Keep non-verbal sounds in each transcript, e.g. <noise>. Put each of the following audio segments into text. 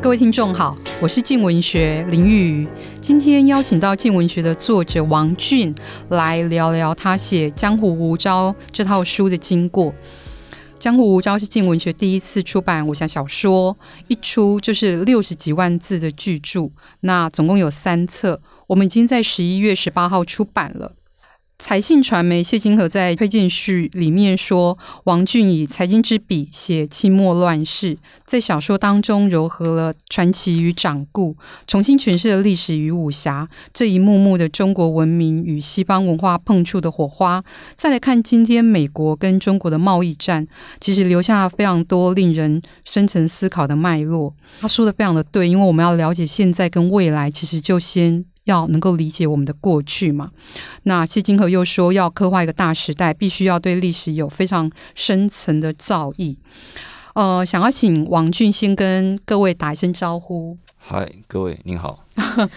各位听众好，我是静文学林玉瑜。今天邀请到静文学的作者王俊来聊聊他写《江湖无招》这套书的经过。《江湖无招》是静文学第一次出版武侠小说，一出就是六十几万字的巨著，那总共有三册，我们已经在十一月十八号出版了。财信传媒谢金河在推荐序里面说，王俊以财经之笔写清末乱世，在小说当中糅合了传奇与掌故，重新诠释了历史与武侠这一幕幕的中国文明与西方文化碰触的火花。再来看今天美国跟中国的贸易战，其实留下了非常多令人深层思考的脉络。他说的非常的对，因为我们要了解现在跟未来，其实就先。要能够理解我们的过去嘛。那谢金河又说，要刻画一个大时代，必须要对历史有非常深层的造诣。呃，想要请王俊先跟各位打一声招呼。嗨，各位您好。<laughs>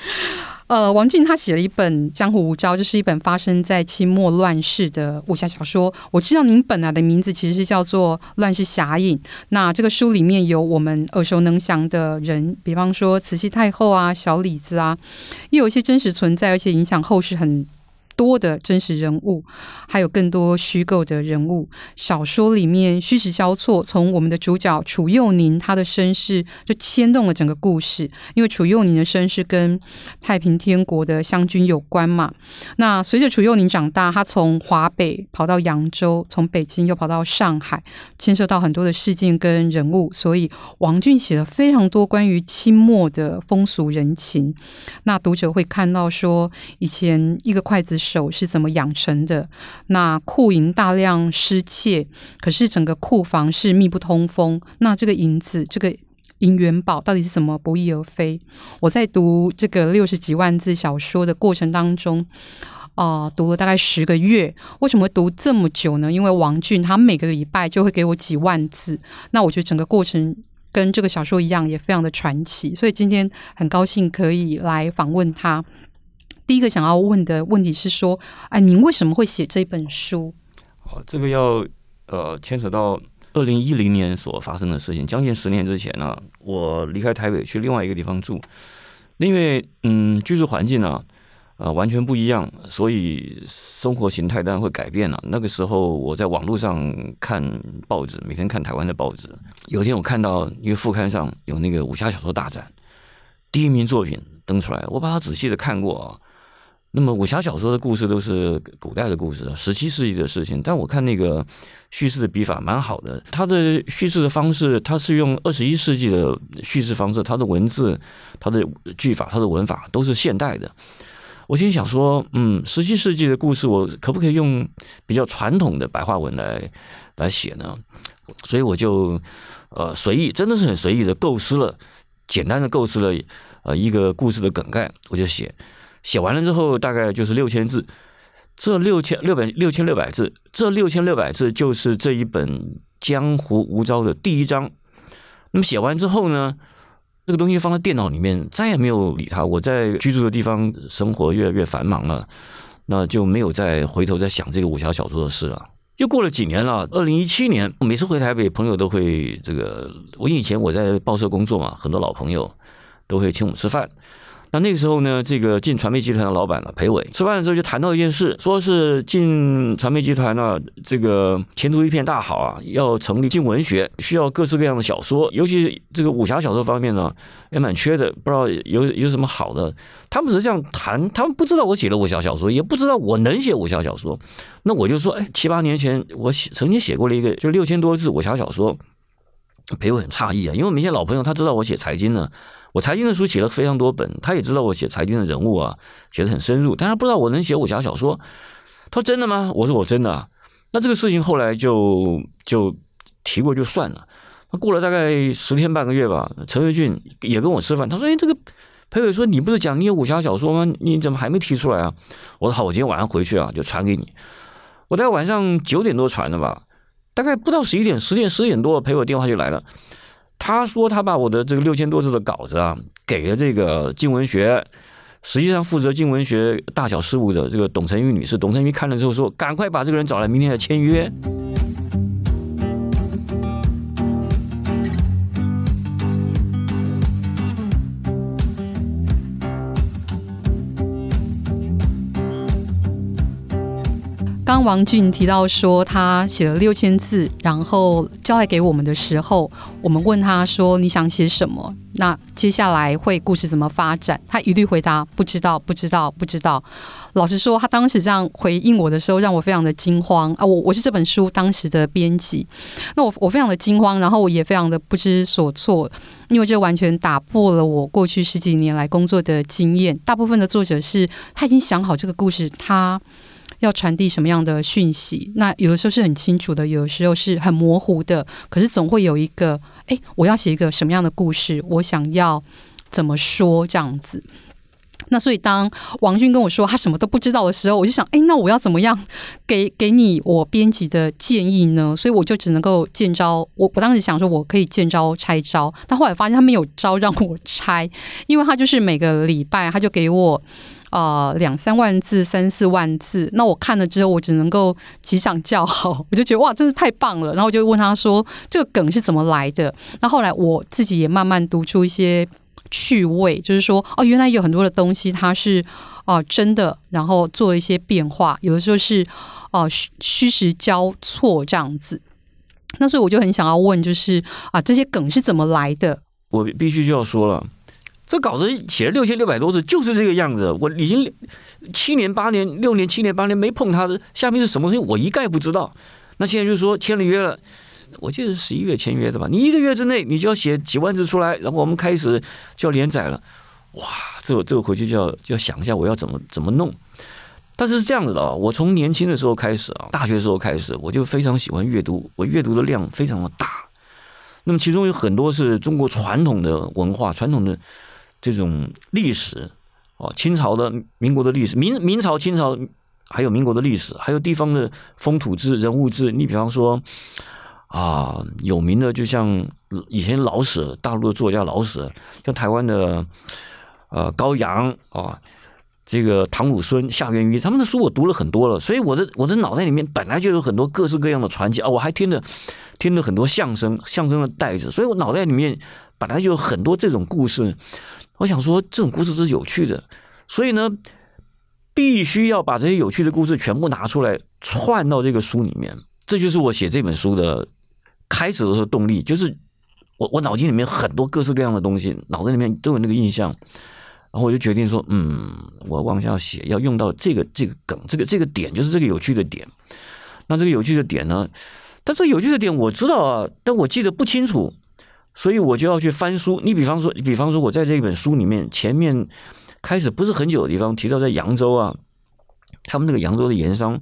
呃，王俊他写了一本《江湖无招》，这是一本发生在清末乱世的武侠小说。我知道您本来的名字其实是叫做《乱世侠影》。那这个书里面有我们耳熟能详的人，比方说慈禧太后啊、小李子啊，又有一些真实存在，而且影响后世很多的真实人物，还有更多虚构的人物。小说里面虚实交错，从我们的主角楚佑宁他的身世就牵动了整个故事。因为楚佑宁的身世跟太平天国的湘军有关嘛。那随着楚佑宁长大，他从华北跑到扬州，从北京又跑到上海，牵涉到很多的事件跟人物。所以王俊写了非常多关于清末的风俗人情。那读者会看到说，以前一个刽子手手是怎么养成的？那库银大量失窃，可是整个库房是密不通风。那这个银子，这个银元宝到底是怎么不翼而飞？我在读这个六十几万字小说的过程当中，啊、读了大概十个月。为什么读这么久呢？因为王俊他每个礼拜就会给我几万字。那我觉得整个过程跟这个小说一样，也非常的传奇。所以今天很高兴可以来访问他。第一个想要问的问题是说，哎，您为什么会写这本书？哦，这个要呃牵扯到二零一零年所发生的事情，将近十年之前呢、我离开台北去另外一个地方住，因为嗯居住环境呢、啊，呃完全不一样，所以生活形态当然会改变了、那个时候我在网络上看报纸，每天看台湾的报纸，有一天我看到一个副刊上有那个武侠小说大战第一名作品登出来，我把它仔细的看过啊。那么武侠小说的故事都是古代的故事，十七世纪的事情。但我看那个叙事的笔法蛮好的，他的叙事的方式，他是用二十一世纪的叙事方式，他的文字、他的句法、他的文法都是现代的。我心想说，嗯，十七世纪的故事，我可不可以用比较传统的白话文来来写呢？所以我就呃随意，真的是很随意的构思了，简单的构思了呃一个故事的梗概，我就写。写完了之后，大概就是六千字。这六千六百六千六百字，这六千六百字就是这一本《江湖无招》的第一章。那么写完之后呢，这个东西放在电脑里面，再也没有理它。我在居住的地方生活越来越繁忙了，那就没有再回头再想这个武侠小说的事了。又过了几年了，二零一七年，每次回台北，朋友都会这个。我以前我在报社工作嘛，很多老朋友都会请我们吃饭。那那个时候呢，这个进传媒集团的老板呢，裴伟吃饭的时候就谈到一件事，说是进传媒集团呢，这个前途一片大好啊，要成立进文学，需要各式各样的小说，尤其这个武侠小说方面呢，也蛮缺的，不知道有有什么好的。他们只是这样谈，他们不知道我写了武侠小说，也不知道我能写武侠小说。那我就说，哎，七八年前我写曾经写过了一个就六千多字武侠小说，裴伟很诧异啊，因为我们一些老朋友他知道我写财经呢。我财经的书写了非常多本，他也知道我写财经的人物啊，写得很深入，但他不知道我能写武侠小说。他说：“真的吗？”我说：“我真的。”那这个事情后来就就提过就算了。那过了大概十天半个月吧，陈维俊也跟我吃饭，他说：“哎，这个裴伟说你不是讲你有武侠小说吗？你怎么还没提出来啊？”我说：“好，我今天晚上回去啊，就传给你。”我大概晚上九点多传的吧，大概不到十一点，十点十点多，陪我电话就来了。他说他把我的这个六千多字的稿子啊，给了这个静文学，实际上负责静文学大小事务的这个董成玉女士。董成玉看了之后说：“赶快把这个人找来，明天要签约。”刚王俊提到说他写了六千字，然后交代给我们的时候，我们问他说你想写什么？那接下来会故事怎么发展？他一律回答不知道，不知道，不知道。老实说，他当时这样回应我的时候，让我非常的惊慌啊！我我是这本书当时的编辑，那我我非常的惊慌，然后我也非常的不知所措，因为这完全打破了我过去十几年来工作的经验。大部分的作者是他已经想好这个故事，他要传递什么样的讯息？那有的时候是很清楚的，有的时候是很模糊的。可是总会有一个，哎，我要写一个什么样的故事？我想要怎么说这样子？那所以，当王俊跟我说他什么都不知道的时候，我就想，哎，那我要怎么样给给你我编辑的建议呢？所以我就只能够见招。我我当时想说，我可以见招拆招，但后来发现他没有招让我拆，因为他就是每个礼拜他就给我呃两三万字、三四万字。那我看了之后，我只能够击掌叫好，我就觉得哇，真是太棒了。然后我就问他说，这个梗是怎么来的？那后来我自己也慢慢读出一些。趣味就是说，哦，原来有很多的东西它是哦、呃、真的，然后做了一些变化，有的时候是哦虚虚实交错这样子。那所以我就很想要问，就是啊，这些梗是怎么来的？我必须就要说了，这稿子写了六千六百多字，就是这个样子。我已经七年八年六年七年八年没碰它的下面是什么东西，我一概不知道。那现在就说签了约了。我记得是十一月签约的吧？你一个月之内你就要写几万字出来，然后我们开始就要连载了。哇，这这个回去就要就要想一下我要怎么怎么弄。但是是这样子的啊，我从年轻的时候开始啊，大学的时候开始，我就非常喜欢阅读，我阅读的量非常的大。那么其中有很多是中国传统的文化、传统的这种历史啊，清朝的、民国的历史，明明朝、清朝还有民国的历史，还有地方的风土志、人物志。你比方说。啊，有名的就像以前老舍，大陆的作家老舍，像台湾的呃高阳啊，这个唐鲁孙、夏元禹，他们的书我读了很多了，所以我的我的脑袋里面本来就有很多各式各样的传奇啊，我还听着听着很多相声，相声的带子，所以我脑袋里面本来就有很多这种故事。我想说，这种故事都是有趣的，所以呢，必须要把这些有趣的故事全部拿出来串到这个书里面，这就是我写这本书的。开始的时候动力就是我我脑筋里面很多各式各样的东西，脑子里面都有那个印象，然后我就决定说，嗯，我往下写要用到这个这个梗，这个这个点就是这个有趣的点。那这个有趣的点呢？但这有趣的点我知道啊，但我记得不清楚，所以我就要去翻书。你比方说，你比方说，我在这一本书里面前面开始不是很久的地方提到，在扬州啊，他们那个扬州的盐商，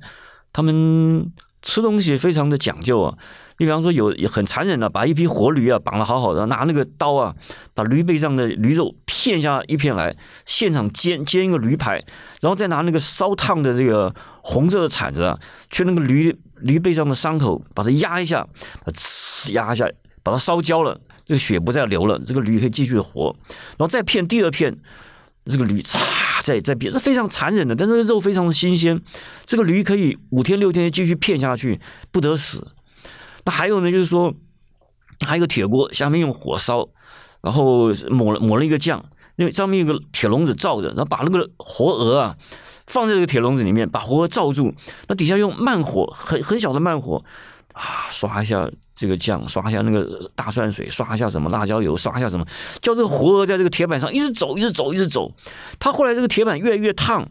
他们吃东西非常的讲究啊。你比方说有很残忍的，把一批活驴啊绑得好好的，拿那个刀啊，把驴背上的驴肉片下一片来，现场煎煎一个驴排，然后再拿那个烧烫的这个红色的铲子啊，去那个驴驴背上的伤口把它压一下，把呲压一下，把它烧焦了，这个血不再流了，这个驴可以继续的活，然后再片第二片，这个驴嚓再再片，是非常残忍的，但是肉非常的新鲜，这个驴可以五天六天继续片下去，不得死。那还有呢，就是说，还有个铁锅，下面用火烧，然后抹了抹了一个酱，因为上面有个铁笼子罩着，然后把那个活鹅啊放在这个铁笼子里面，把活鹅罩住，那底下用慢火，很很小的慢火啊，刷一下这个酱，刷一下那个大蒜水，刷一下什么辣椒油，刷一下什么，叫这个活鹅在这个铁板上一直走，一直走，一直走。他后来这个铁板越来越烫，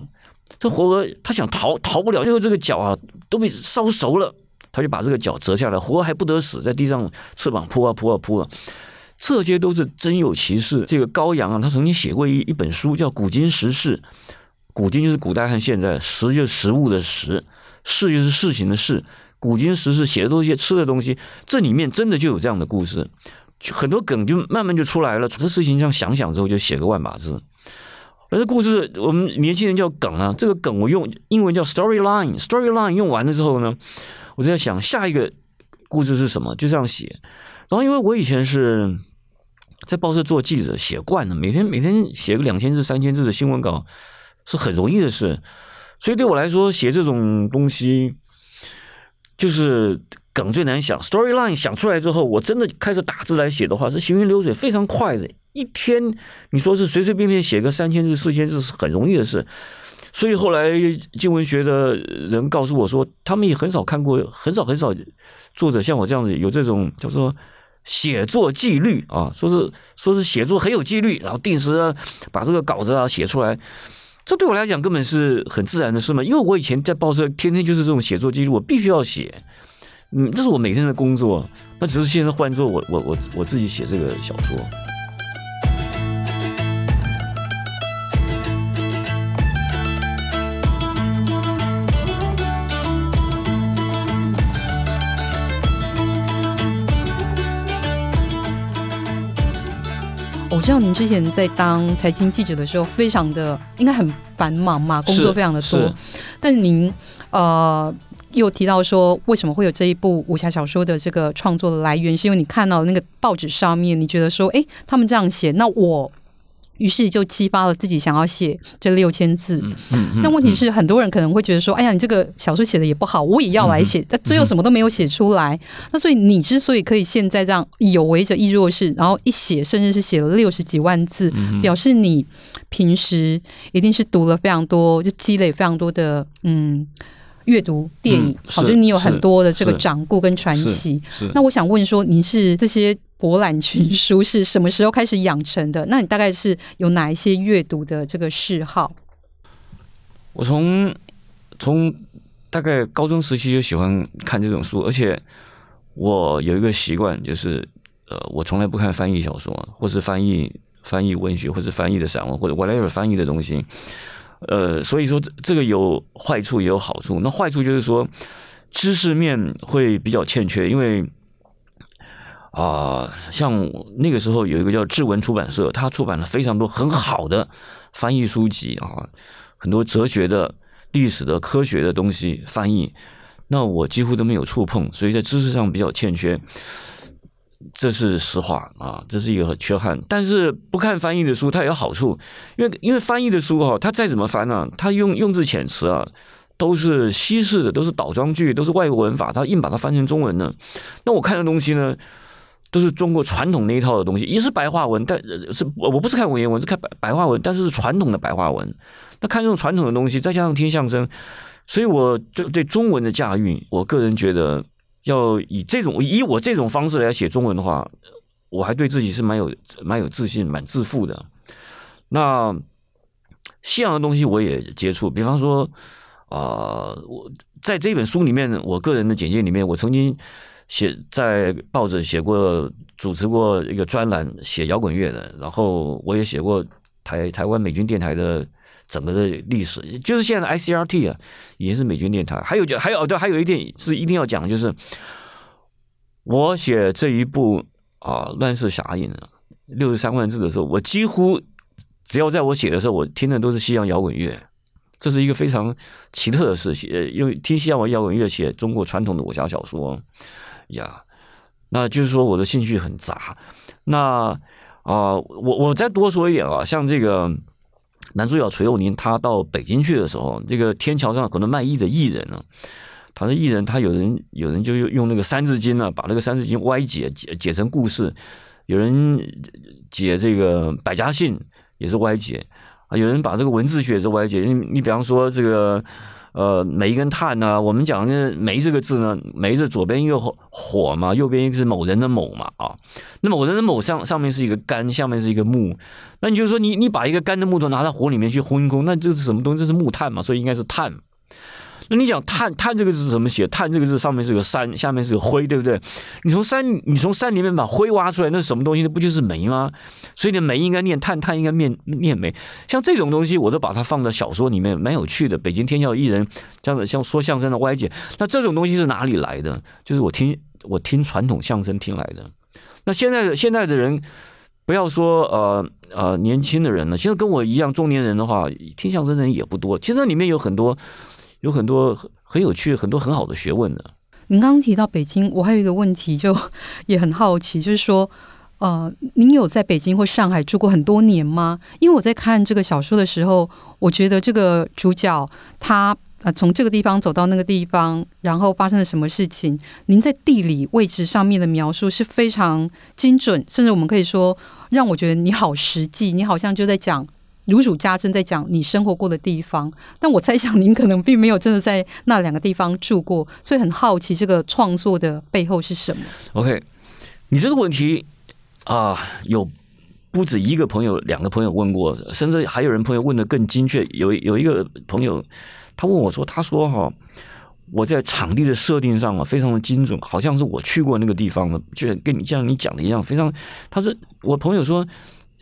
这活鹅他想逃逃不了，最后这个脚啊都被烧熟了。他就把这个脚折下来，活鹅还不得死，在地上翅膀扑啊扑啊扑啊，这些都是真有其事。这个高阳啊，他曾经写过一一本书，叫《古今时事》，古今就是古代和现在，时就是食物的食，事就是事情的事。古今时事写的都是一些吃的东西，这里面真的就有这样的故事，很多梗就慢慢就出来了。这事情这样想想之后，就写个万把字。而这故事我们年轻人叫梗啊，这个梗我用英文叫 storyline，storyline 用完了之后呢，我就在想下一个故事是什么，就这样写。然后因为我以前是在报社做记者，写惯了，每天每天写个两千字、三千字的新闻稿是很容易的事，所以对我来说写这种东西就是梗最难想。Storyline 想出来之后，我真的开始打字来写的话，是行云流水，非常快的。一天你说是随随便便写个三千字、四千字是很容易的事。所以后来经文学的人告诉我说，他们也很少看过，很少很少作者像我这样子有这种叫做写作纪律啊，说是说是写作很有纪律，然后定时把这个稿子啊写出来。这对我来讲根本是很自然的事嘛，因为我以前在报社天天就是这种写作记录，我必须要写，嗯，这是我每天的工作。那只是现在换做我我我我自己写这个小说。知道您之前在当财经记者的时候，非常的应该很繁忙嘛，工作非常的多。但是您呃又提到说，为什么会有这一部武侠小说的这个创作的来源，是因为你看到那个报纸上面，你觉得说，哎，他们这样写，那我。于是就激发了自己想要写这六千字。嗯嗯、但问题是，很多人可能会觉得说：“哎呀，你这个小说写的也不好，我也要来写。”但最后什么都没有写出来。嗯、那所以你之所以可以现在这样有为者亦若是，然后一写甚至是写了六十几万字，嗯、表示你平时一定是读了非常多，就积累非常多的嗯阅读电影。嗯、好，就是你有很多的这个掌故跟传奇。那我想问说，您是这些？博览群 <laughs> 书是什么时候开始养成的？那你大概是有哪一些阅读的这个嗜好？我从从大概高中时期就喜欢看这种书，而且我有一个习惯，就是呃，我从来不看翻译小说，或是翻译翻译文学，或是翻译的散文，或者 whatever 翻译的东西。呃，所以说这个有坏处也有好处。那坏处就是说知识面会比较欠缺，因为。啊、像那个时候有一个叫志文出版社，他出版了非常多很好的翻译书籍啊，很多哲学的、历史的、科学的东西翻译，那我几乎都没有触碰，所以在知识上比较欠缺，这是实话啊，这是一个缺憾。但是不看翻译的书，它有好处，因为因为翻译的书哈，它再怎么翻呢、啊，它用用字遣词啊，都是西式的，都是倒装句，都是外国文法，它硬把它翻成中文呢，那我看的东西呢？都是中国传统那一套的东西，也是白话文，但是我不是看文言文，是看白白话文，但是是传统的白话文。那看这种传统的东西，再加上听相声，所以我就对中文的驾驭，我个人觉得要以这种以我这种方式来写中文的话，我还对自己是蛮有蛮有自信、蛮自负的。那西洋的东西我也接触，比方说啊、我在这本书里面，我个人的简介里面，我曾经。写在报纸写过，主持过一个专栏，写摇滚乐的。然后我也写过台台湾美军电台的整个的历史，就是现在的 ICRT 啊，也是美军电台。还有就还有对，还有一点是一定要讲，就是我写这一部啊《乱世侠影》六十三万字的时候，我几乎只要在我写的时候，我听的都是西洋摇滚乐，这是一个非常奇特的事情。因为听西洋摇滚乐写中国传统的武侠小说。呀，那就是说我的兴趣很杂。那啊、我我再多说一点啊，像这个男主角崔佑宁，他到北京去的时候，这个天桥上可能卖艺的艺人呢，他的艺人，他有人有人就用用那个《三字经》呢，把那个《三字经》歪解解解成故事，有人解这个《百家姓》也是歪解啊，有人把这个文字学也是歪解。你你比方说这个。呃，煤跟碳呢？我们讲的“煤”这个字呢，“煤”是左边一个火嘛，右边一个是某人的“某”嘛啊。那某人的“某”上上面是一个干，下面是一个木。那你就说你你把一个干的木头拿到火里面去烘一烘，那这是什么东西？这是木炭嘛，所以应该是碳。那你讲炭炭这个字怎么写？炭这个字上面是个山，下面是个灰，对不对？你从山你从山里面把灰挖出来，那是什么东西？那不就是煤吗？所以你煤应该念炭，炭应该念念煤。像这种东西，我都把它放到小说里面，蛮有趣的。北京天桥艺人这样子，像说相声的歪解，那这种东西是哪里来的？就是我听我听传统相声听来的。那现在的现在的人，不要说呃呃年轻的人了，现在跟我一样中年人的话，听相声的人也不多。其实里面有很多。有很多很很有趣、很多很好的学问的。您刚刚提到北京，我还有一个问题，就 <laughs> 也很好奇，就是说，呃，您有在北京或上海住过很多年吗？因为我在看这个小说的时候，我觉得这个主角他呃从这个地方走到那个地方，然后发生了什么事情，您在地理位置上面的描述是非常精准，甚至我们可以说让我觉得你好实际，你好像就在讲。如数家珍在讲你生活过的地方，但我猜想您可能并没有真的在那两个地方住过，所以很好奇这个创作的背后是什么？OK，你这个问题啊，有不止一个朋友、两个朋友问过，甚至还有人朋友问得更精确。有有一个朋友，他问我说：“他说哈，我在场地的设定上啊，非常的精准，好像是我去过那个地方的，就跟你像你讲的一样，非常。”他说：“我朋友说，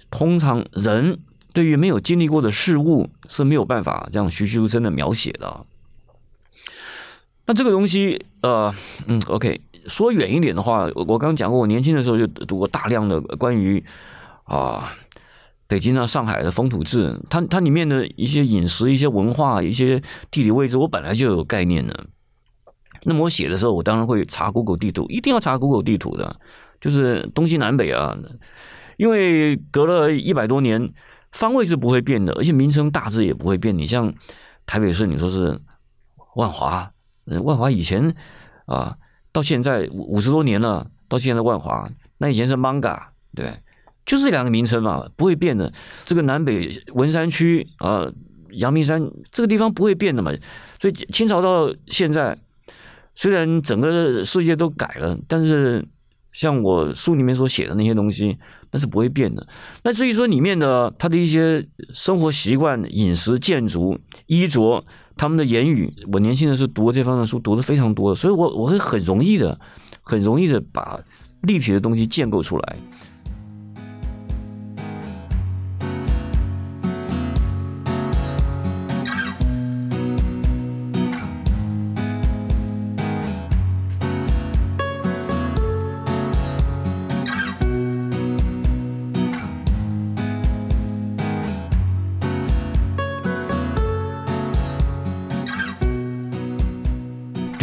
通常人。”对于没有经历过的事物是没有办法这样栩栩如生的描写的。那这个东西，呃，嗯，OK，说远一点的话，我刚刚讲过，我年轻的时候就读过大量的关于啊北京啊、上海的风土志，它它里面的一些饮食、一些文化、一些地理位置，我本来就有概念的。那么我写的时候，我当然会查 Google 地图，一定要查 Google 地图的，就是东西南北啊，因为隔了一百多年。方位是不会变的，而且名称大致也不会变。你像台北市，你说是万华，万华以前啊，到现在五十多年了，到现在万华，那以前是 Manga，对，就是这两个名称嘛，不会变的。这个南北文山区啊，阳明山这个地方不会变的嘛。所以清朝到现在，虽然整个世界都改了，但是。像我书里面所写的那些东西，那是不会变的。那至于说里面的他的一些生活习惯、饮食、建筑、衣着、他们的言语，我年轻的时候读这方面的书，读的非常多，所以我我会很容易的、很容易的把立体的东西建构出来。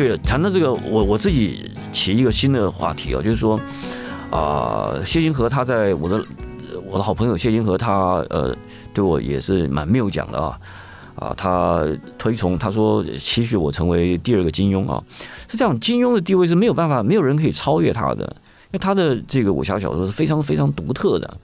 对，谈到这个，我我自己起一个新的话题啊，就是说，啊、谢金河他在我的我的好朋友谢金河他呃对我也是蛮谬讲的啊啊，他推崇他说期许我成为第二个金庸啊，是这样，金庸的地位是没有办法，没有人可以超越他的，因为他的这个武侠小说是非常非常独特的。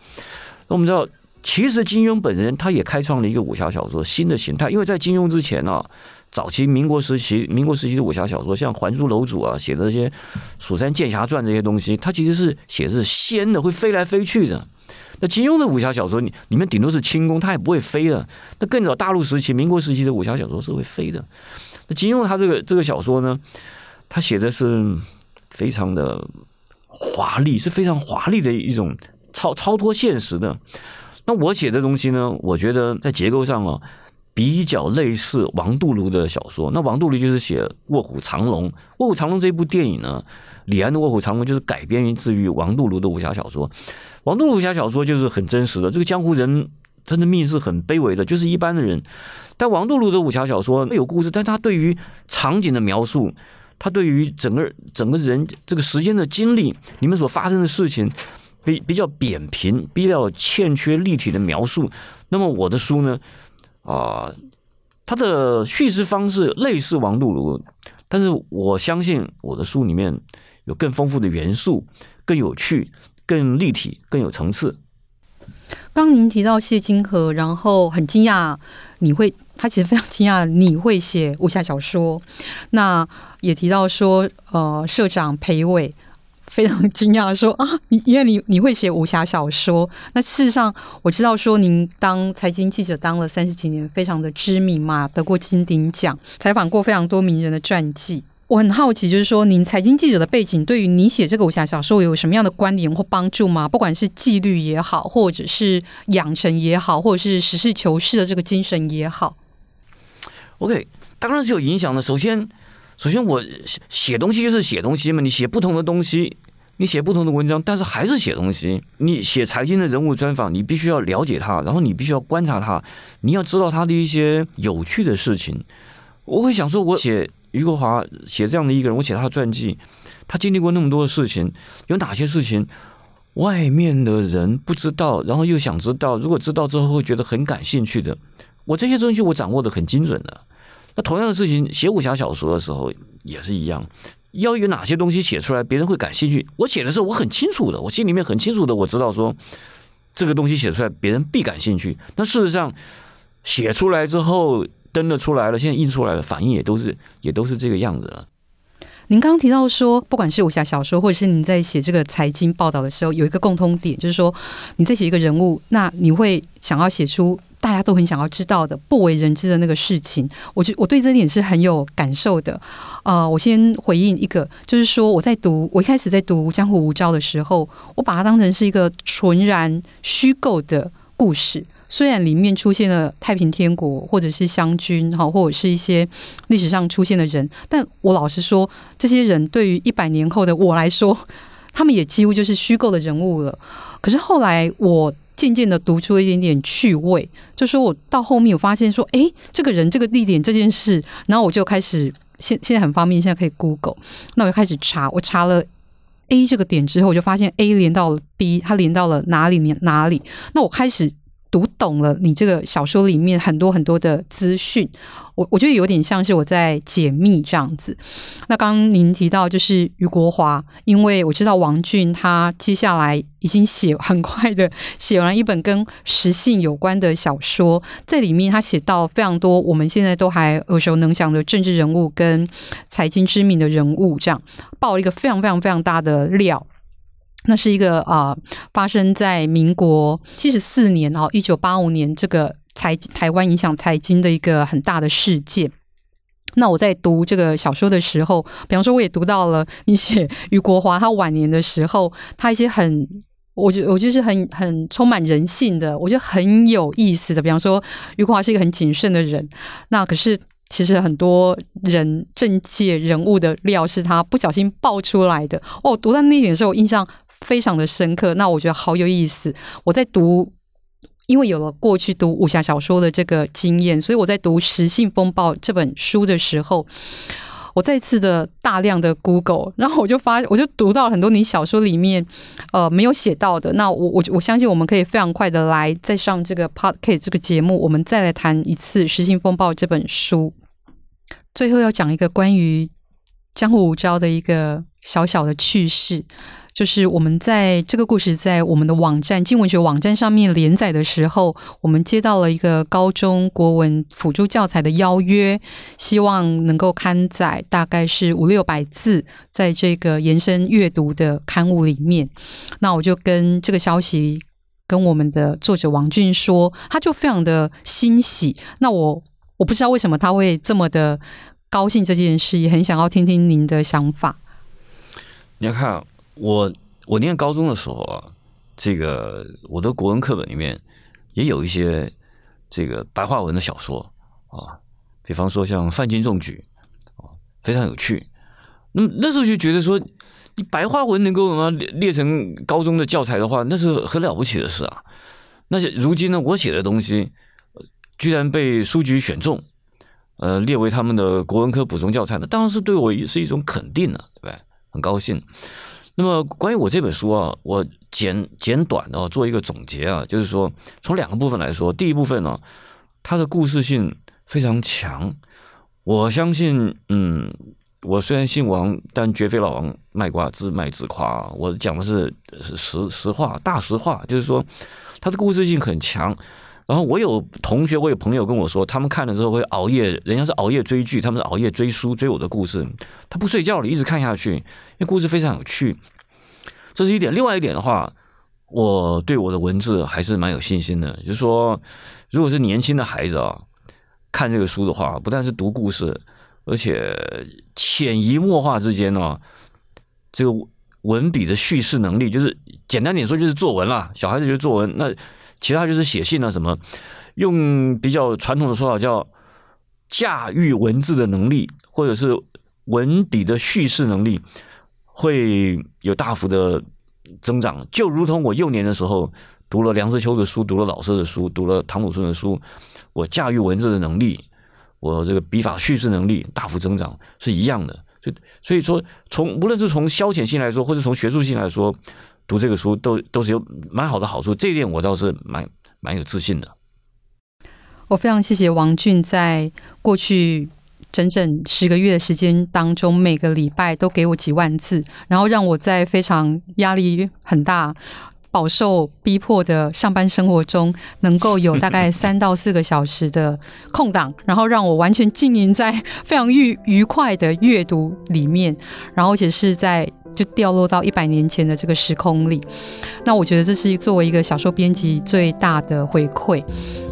那我们知道，其实金庸本人他也开创了一个武侠小说新的形态，因为在金庸之前啊。早期民国时期，民国时期的武侠小说，像《还珠楼主》啊，写的这些《蜀山剑侠传》这些东西，它其实是写的是仙的，会飞来飞去的。那金庸的武侠小说，里面顶多是轻功，它也不会飞的。那更早大陆时期、民国时期的武侠小说是会飞的。那金庸他这个这个小说呢，他写的是非常的华丽，是非常华丽的一种超超脱现实的。那我写的东西呢，我觉得在结构上啊。比较类似王度庐的小说，那王度庐就是写《卧虎藏龙》。《卧虎藏龙》这部电影呢，李安的《卧虎藏龙》就是改编于自于王度庐的武侠小说。王度庐武侠小说就是很真实的，这个江湖人真的命是很卑微的，就是一般的人。但王度庐的武侠小说有故事，但他对于场景的描述，他对于整个整个人这个时间的经历，你们所发生的事情，比比较扁平，比较欠缺立体的描述。那么我的书呢？啊，他的叙事方式类似王度庐，但是我相信我的书里面有更丰富的元素，更有趣、更立体、更有层次。刚您提到谢金河，然后很惊讶你会，他其实非常惊讶你会写武侠小说，那也提到说，呃，社长裴伟。非常惊讶说 <laughs> 啊，你因为你你会写武侠小说，那事实上我知道说您当财经记者当了三十几年，非常的知名嘛，得过金鼎奖，采访过非常多名人的传记。我很好奇，就是说您财经记者的背景，对于你写这个武侠小说有什么样的关联或帮助吗？不管是纪律也好，或者是养成也好，或者是实事求是的这个精神也好。OK，当然是有影响的。首先。首先，我写写东西就是写东西嘛。你写不同的东西，你写不同的文章，但是还是写东西。你写财经的人物专访，你必须要了解他，然后你必须要观察他，你要知道他的一些有趣的事情。我会想说，我写余国华，写这样的一个人，我写他的传记，他经历过那么多的事情，有哪些事情外面的人不知道，然后又想知道，如果知道之后会觉得很感兴趣的，我这些东西我掌握的很精准的。那同样的事情，写武侠小说的时候也是一样，要有哪些东西写出来，别人会感兴趣。我写的时候我很清楚的，我心里面很清楚的，我知道说这个东西写出来，别人必感兴趣。那事实上写出来之后登了出来了，现在印出来了，反应也都是也都是这个样子了。您刚刚提到说，不管是武侠小说，或者是您在写这个财经报道的时候，有一个共通点，就是说你在写一个人物，那你会想要写出大家都很想要知道的、不为人知的那个事情。我觉我对这点是很有感受的。呃，我先回应一个，就是说我在读，我一开始在读《江湖无招》的时候，我把它当成是一个纯然虚构的故事。虽然里面出现了太平天国，或者是湘军，哈，或者是一些历史上出现的人，但我老实说，这些人对于一百年后的我来说，他们也几乎就是虚构的人物了。可是后来，我渐渐的读出了一点点趣味，就说我到后面，我发现说，诶，这个人、这个地点、这件事，然后我就开始现现在很方便，现在可以 Google，那我就开始查，我查了 A 这个点之后，我就发现 A 连到了 B，它连到了哪里？哪里？那我开始。懂了你这个小说里面很多很多的资讯，我我觉得有点像是我在解密这样子。那刚刚您提到就是余国华，因为我知道王俊他接下来已经写很快的写完一本跟实性有关的小说，在里面他写到非常多我们现在都还耳熟能详的政治人物跟财经知名的人物，这样爆了一个非常非常非常大的料。那是一个啊、呃，发生在民国七十四年哦，一九八五年这个财台湾影响财经的一个很大的事件。那我在读这个小说的时候，比方说我也读到了你写余国华他晚年的时候，他一些很，我觉得我觉得是很很充满人性的，我觉得很有意思的。比方说余国华是一个很谨慎的人，那可是。其实很多人政界人物的料是他不小心爆出来的哦。读到那一点的时候，我印象非常的深刻。那我觉得好有意思。我在读，因为有了过去读武侠小说的这个经验，所以我在读《时信风暴》这本书的时候，我再次的大量的 Google，然后我就发，我就读到很多你小说里面呃没有写到的。那我我我相信我们可以非常快的来再上这个 Podcast 这个节目，我们再来谈一次《时信风暴》这本书。最后要讲一个关于江湖无招的一个小小的趣事，就是我们在这个故事在我们的网站经文学网站上面连载的时候，我们接到了一个高中国文辅助教材的邀约，希望能够刊载，大概是五六百字，在这个延伸阅读的刊物里面。那我就跟这个消息跟我们的作者王俊说，他就非常的欣喜。那我。我不知道为什么他会这么的高兴这件事，也很想要听听您的想法。你要看我，我念高中的时候啊，这个我的国文课本里面也有一些这个白话文的小说啊，比方说像《范进中举》啊，非常有趣。那么那时候就觉得说，你白话文能够列列成高中的教材的话，那是很了不起的事啊。那些如今呢，我写的东西。居然被书局选中，呃，列为他们的国文科补充教材，那当然是对我是一种肯定了，对不对？很高兴。那么关于我这本书啊，我简简短的做一个总结啊，就是说从两个部分来说，第一部分呢，它的故事性非常强。我相信，嗯，我虽然姓王，但绝非老王卖瓜自卖自夸，我讲的是实实话，大实话，就是说它的故事性很强。然后我有同学，我有朋友跟我说，他们看了之后会熬夜，人家是熬夜追剧，他们是熬夜追书，追我的故事，他不睡觉了，一直看下去，因为故事非常有趣。这是一点。另外一点的话，我对我的文字还是蛮有信心的，就是说，如果是年轻的孩子啊，看这个书的话，不但是读故事，而且潜移默化之间呢，这个文笔的叙事能力，就是简单点说，就是作文啦。小孩子就是作文那。其他就是写信啊，什么用比较传统的说法叫驾驭文字的能力，或者是文笔的叙事能力，会有大幅的增长。就如同我幼年的时候读了梁实秋的书，读了老舍的书，读了唐鲁孙的书，我驾驭文字的能力，我这个笔法叙事能力大幅增长是一样的。所以，所以说，从无论是从消遣性来说，或者从学术性来说。读这个书都都是有蛮好的好处，这一点我倒是蛮蛮有自信的。我非常谢谢王俊在过去整整十个月的时间当中，每个礼拜都给我几万字，然后让我在非常压力很大。饱受逼迫的上班生活中，能够有大概 <laughs> 三到四个小时的空档，然后让我完全浸淫在非常愉愉快的阅读里面，然后而且是在。就掉落到一百年前的这个时空里，那我觉得这是作为一个小说编辑最大的回馈。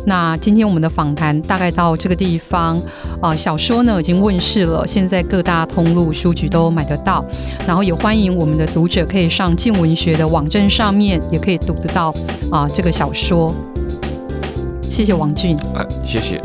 那今天我们的访谈大概到这个地方，啊、小说呢已经问世了，现在各大通路书局都买得到，然后也欢迎我们的读者可以上静文学的网站上面，也可以读得到啊、这个小说。谢谢王俊，哎，谢谢。